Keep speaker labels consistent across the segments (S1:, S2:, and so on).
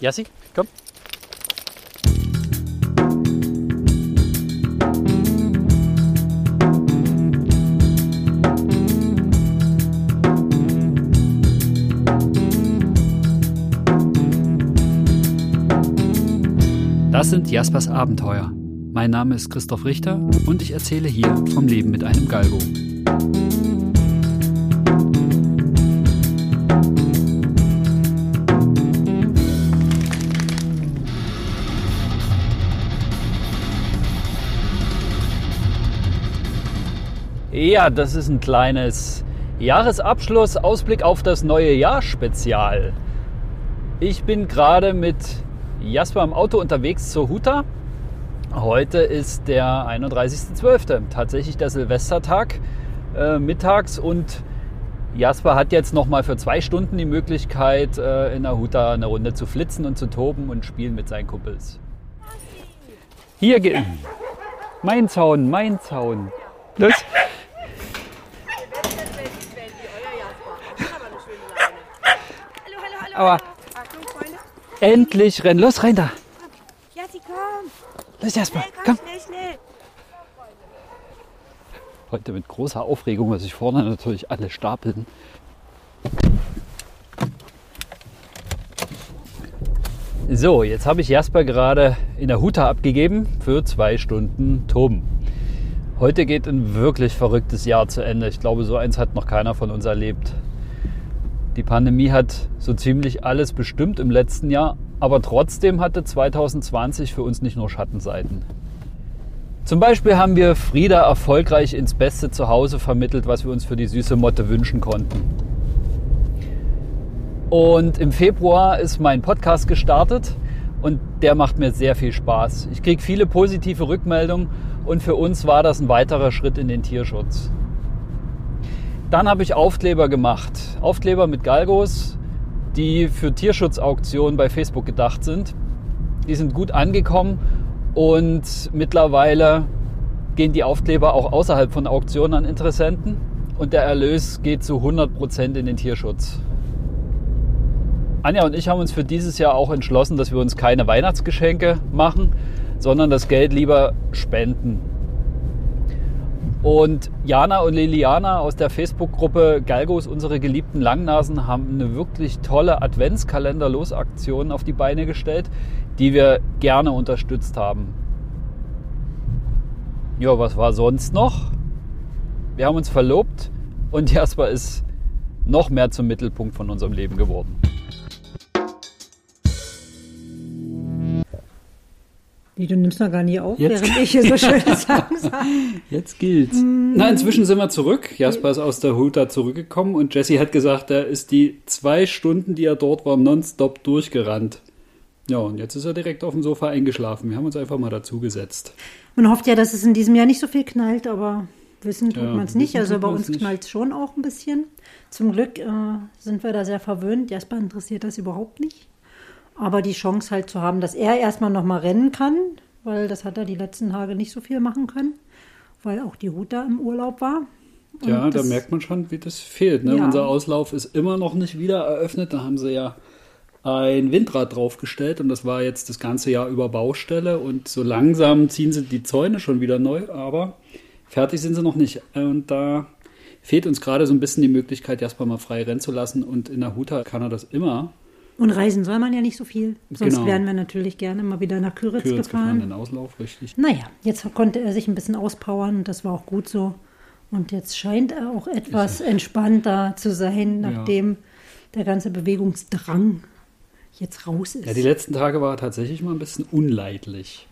S1: Jassi, komm. Das sind Jaspers Abenteuer. Mein Name ist Christoph Richter und ich erzähle hier vom Leben mit einem Galgo. Ja, das ist ein kleines Jahresabschluss, Ausblick auf das neue Jahr Spezial. Ich bin gerade mit Jasper im Auto unterwegs zur Huta. Heute ist der 31.12., tatsächlich der Silvestertag äh, mittags und Jasper hat jetzt noch mal für zwei Stunden die Möglichkeit, äh, in der Huta eine Runde zu flitzen und zu toben und spielen mit seinen Kumpels. Hier geht mein Zaun, mein Zaun. Los. Aber endlich rennen. Los, rein da.
S2: Jassi, komm.
S1: Los, Jasper,
S2: Schnell,
S1: komm.
S2: komm, schnell, schnell.
S1: Heute mit großer Aufregung, weil sich vorne natürlich alle stapeln. So, jetzt habe ich Jasper gerade in der Huta abgegeben für zwei Stunden Toben. Heute geht ein wirklich verrücktes Jahr zu Ende. Ich glaube, so eins hat noch keiner von uns erlebt. Die Pandemie hat so ziemlich alles bestimmt im letzten Jahr, aber trotzdem hatte 2020 für uns nicht nur Schattenseiten. Zum Beispiel haben wir Frieda erfolgreich ins beste Zuhause vermittelt, was wir uns für die süße Motte wünschen konnten. Und im Februar ist mein Podcast gestartet und der macht mir sehr viel Spaß. Ich kriege viele positive Rückmeldungen und für uns war das ein weiterer Schritt in den Tierschutz. Dann habe ich Aufkleber gemacht. Aufkleber mit Galgos, die für Tierschutzauktionen bei Facebook gedacht sind. Die sind gut angekommen und mittlerweile gehen die Aufkleber auch außerhalb von Auktionen an Interessenten und der Erlös geht zu 100% in den Tierschutz. Anja und ich haben uns für dieses Jahr auch entschlossen, dass wir uns keine Weihnachtsgeschenke machen, sondern das Geld lieber spenden. Und Jana und Liliana aus der Facebook-Gruppe Galgos, unsere geliebten Langnasen, haben eine wirklich tolle Adventskalender-Losaktion auf die Beine gestellt, die wir gerne unterstützt haben. Ja, was war sonst noch? Wir haben uns verlobt und Jasper ist noch mehr zum Mittelpunkt von unserem Leben geworden.
S3: Wie, du nimmst noch gar nie auf,
S1: Jetzt-
S3: während ich hier so schöne Sachen sage.
S1: Jetzt gilt's. Na, inzwischen sind wir zurück. Jasper ist aus der Huta zurückgekommen und Jesse hat gesagt, er ist die zwei Stunden, die er dort war, nonstop durchgerannt. Ja, und jetzt ist er direkt auf dem Sofa eingeschlafen. Wir haben uns einfach mal dazugesetzt.
S3: Man hofft ja, dass es in diesem Jahr nicht so viel knallt, aber wissen tut
S1: Ja,
S3: man es nicht. Also bei uns knallt es schon auch ein bisschen. Zum Glück äh, sind wir da sehr verwöhnt. Jasper interessiert das überhaupt nicht. Aber die Chance halt zu haben, dass er erstmal noch mal rennen kann, weil das hat er die letzten Tage nicht so viel machen können, weil auch die Huta im Urlaub war. Und
S1: Ja, da merkt man schon, wie das fehlt. Ne?
S3: Ja.
S1: Unser Auslauf ist immer noch nicht wieder eröffnet. Da haben sie ja ein Windrad draufgestellt und das war jetzt das ganze Jahr über Baustelle und so langsam ziehen sie die Zäune schon wieder neu, aber fertig sind sie noch nicht. Und da fehlt uns gerade so ein bisschen die Möglichkeit, Jasper mal frei rennen zu lassen und in der Huta kann er das immer.
S3: Und reisen soll man ja nicht so viel. Sonst
S1: Genau.
S3: wären wir natürlich gerne mal wieder nach Küritz,
S1: Küritz gefahren,
S3: gefahren.
S1: den Auslauf, richtig.
S3: Naja, jetzt konnte er sich ein bisschen auspowern und das war auch gut so. Und jetzt scheint er auch etwas entspannter zu sein,
S1: Ja.
S3: nachdem der ganze Bewegungsdrang jetzt raus ist.
S1: Ja, die letzten Tage war er tatsächlich mal ein bisschen unleidlich.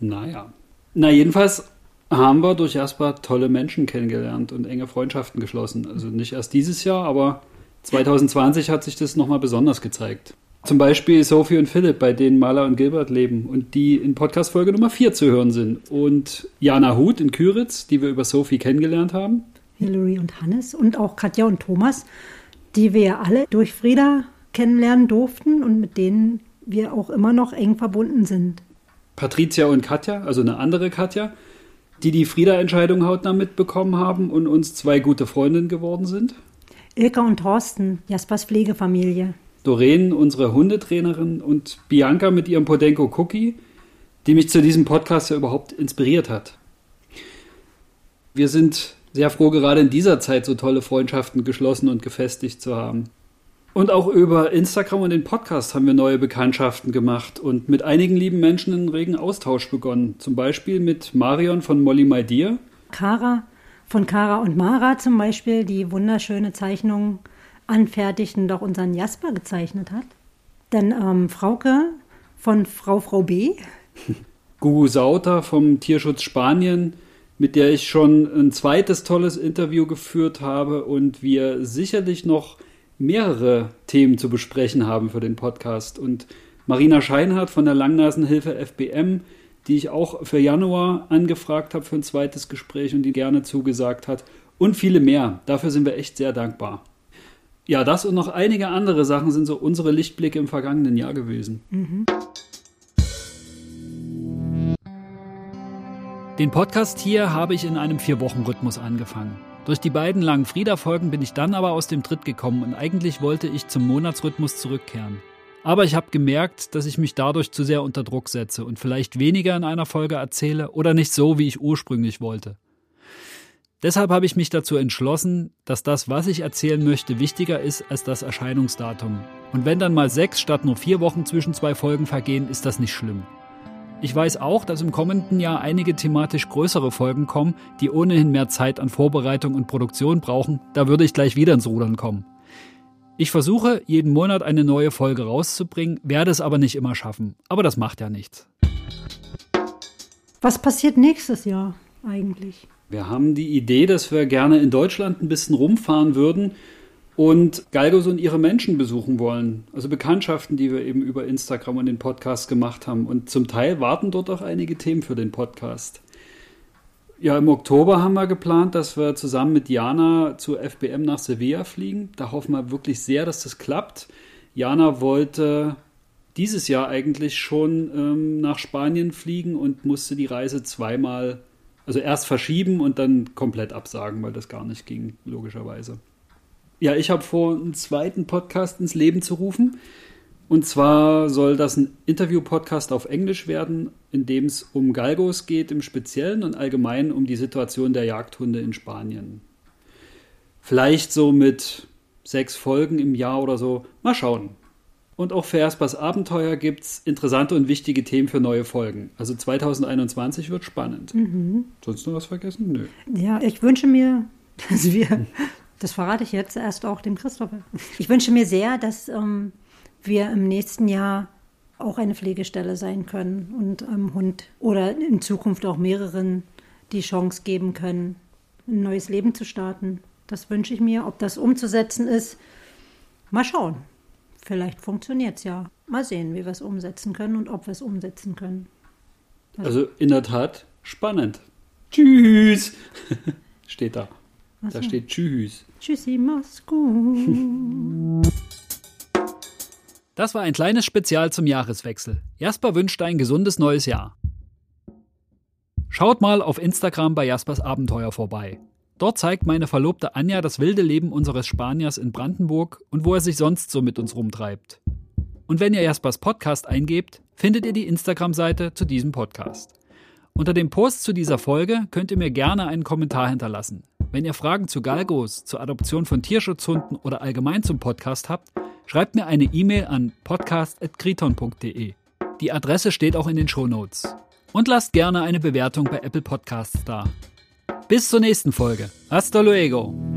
S1: Naja. Na, jedenfalls haben wir durch Jasper tolle Menschen kennengelernt und enge Freundschaften geschlossen. Also nicht erst dieses Jahr, aber 2020 hat sich das nochmal besonders gezeigt. Zum Beispiel Sophie und Philipp, bei denen Maler und Gilbert leben und die in Podcast-Folge Nummer 4 zu hören sind. Und Jana Huth in Küritz, die wir über Sophie kennengelernt haben.
S3: Hillary und Hannes und auch Katja und Thomas, die wir ja alle durch Frieda kennenlernen durften und mit denen wir auch immer noch eng verbunden sind.
S1: Patricia und Katja, also eine andere Katja, die die Frieda-Entscheidung hautnah mitbekommen haben und uns zwei gute Freundinnen geworden sind.
S3: Ilka und Thorsten, Jaspers Pflegefamilie.
S1: Doreen, unsere Hundetrainerin, und Bianca mit ihrem Podenko Cookie, die mich zu diesem Podcast ja überhaupt inspiriert hat. Wir sind sehr froh, gerade in dieser Zeit so tolle Freundschaften geschlossen und gefestigt zu haben. Und auch über Instagram und den Podcast haben wir neue Bekanntschaften gemacht und mit einigen lieben Menschen einen regen Austausch begonnen. Zum Beispiel mit Marion von Molly My Dear.
S3: Kara von Kara und Mara zum Beispiel, die wunderschöne Zeichnungen anfertigt und auch unseren Jasper gezeichnet hat. Dann ähm, Frauke von Frau Frau B.
S1: Gugu Sauter vom Tierschutz Spanien, mit der ich schon ein zweites tolles Interview geführt habe und wir sicherlich noch mehrere Themen zu besprechen haben für den Podcast. Und Marina Scheinhardt von der Langnasenhilfe FBM, die ich auch für Januar angefragt habe für ein zweites Gespräch und die gerne zugesagt hat. Und viele mehr. Dafür sind wir echt sehr dankbar. Ja, das und noch einige andere Sachen sind so unsere Lichtblicke im vergangenen Jahr gewesen. Mhm. Den Podcast hier habe ich in einem Vier-Wochen-Rhythmus angefangen. Durch die beiden langen Frieda-Folgen bin ich dann aber aus dem Tritt gekommen und eigentlich wollte ich zum Monatsrhythmus zurückkehren. Aber ich habe gemerkt, dass ich mich dadurch zu sehr unter Druck setze und vielleicht weniger in einer Folge erzähle oder nicht so, wie ich ursprünglich wollte. Deshalb habe ich mich dazu entschlossen, dass das, was ich erzählen möchte, wichtiger ist als das Erscheinungsdatum. Und wenn dann mal sechs statt nur vier Wochen zwischen zwei Folgen vergehen, ist das nicht schlimm. Ich weiß auch, dass im kommenden Jahr einige thematisch größere Folgen kommen, die ohnehin mehr Zeit an Vorbereitung und Produktion brauchen. Da würde ich gleich wieder ins Rudern kommen. Ich versuche, jeden Monat eine neue Folge rauszubringen, werde es aber nicht immer schaffen. Aber das macht ja nichts.
S3: Was passiert nächstes Jahr eigentlich?
S1: Wir haben die Idee, dass wir gerne in Deutschland ein bisschen rumfahren würden und Galgos und ihre Menschen besuchen wollen. Also Bekanntschaften, die wir eben über Instagram und den Podcast gemacht haben. Und zum Teil warten dort auch einige Themen für den Podcast. Ja, im Oktober haben wir geplant, dass wir zusammen mit Jana zu FBM nach Sevilla fliegen. Da hoffen wir wirklich sehr, dass das klappt. Jana wollte dieses Jahr eigentlich schon ähm, nach Spanien fliegen und musste die Reise zweimal, also erst verschieben und dann komplett absagen, weil das gar nicht ging, logischerweise. Ja, ich habe vor, einen zweiten Podcast ins Leben zu rufen. Und zwar soll das ein Interview-Podcast auf Englisch werden, in dem es um Galgos geht im Speziellen und allgemein um die Situation der Jagdhunde in Spanien. Vielleicht so mit sechs Folgen im Jahr oder so. Mal schauen. Und auch für Erstbas Abenteuer gibt es interessante und wichtige Themen für neue Folgen. Also 2021 wird spannend. Mhm. Sonst noch was vergessen? Nö.
S3: Ja, ich wünsche mir, dass wir, das verrate ich jetzt erst auch dem Christopher. Ich wünsche mir sehr, dass ähm, wir im nächsten Jahr auch eine Pflegestelle sein können und einem Hund oder in Zukunft auch mehreren die Chance geben können, ein neues Leben zu starten. Das wünsche ich mir. Ob das umzusetzen ist, mal schauen. Vielleicht funktioniert es ja. Mal sehen, wie wir es umsetzen können und ob wir es umsetzen können.
S1: Also, also in der Tat spannend. Tschüss. steht da. So. Da steht Tschüss.
S3: Tschüssi, mach's gut.
S1: Das war ein kleines Spezial zum Jahreswechsel. Jasper wünscht ein gesundes neues Jahr. Schaut mal auf Instagram bei Jaspers Abenteuer vorbei. Dort zeigt meine Verlobte Anja das wilde Leben unseres Spaniers in Brandenburg und wo er sich sonst so mit uns rumtreibt. Und wenn ihr Jaspers Podcast eingebt, findet ihr die Instagram-Seite zu diesem Podcast. Unter dem Post zu dieser Folge könnt ihr mir gerne einen Kommentar hinterlassen. Wenn ihr Fragen zu Galgos, zur Adoption von Tierschutzhunden oder allgemein zum Podcast habt, Schreibt mir eine E-Mail an podcast.kriton.de. Die Adresse steht auch in den Shownotes. Und lasst gerne eine Bewertung bei Apple Podcasts da. Bis zur nächsten Folge. Hasta luego!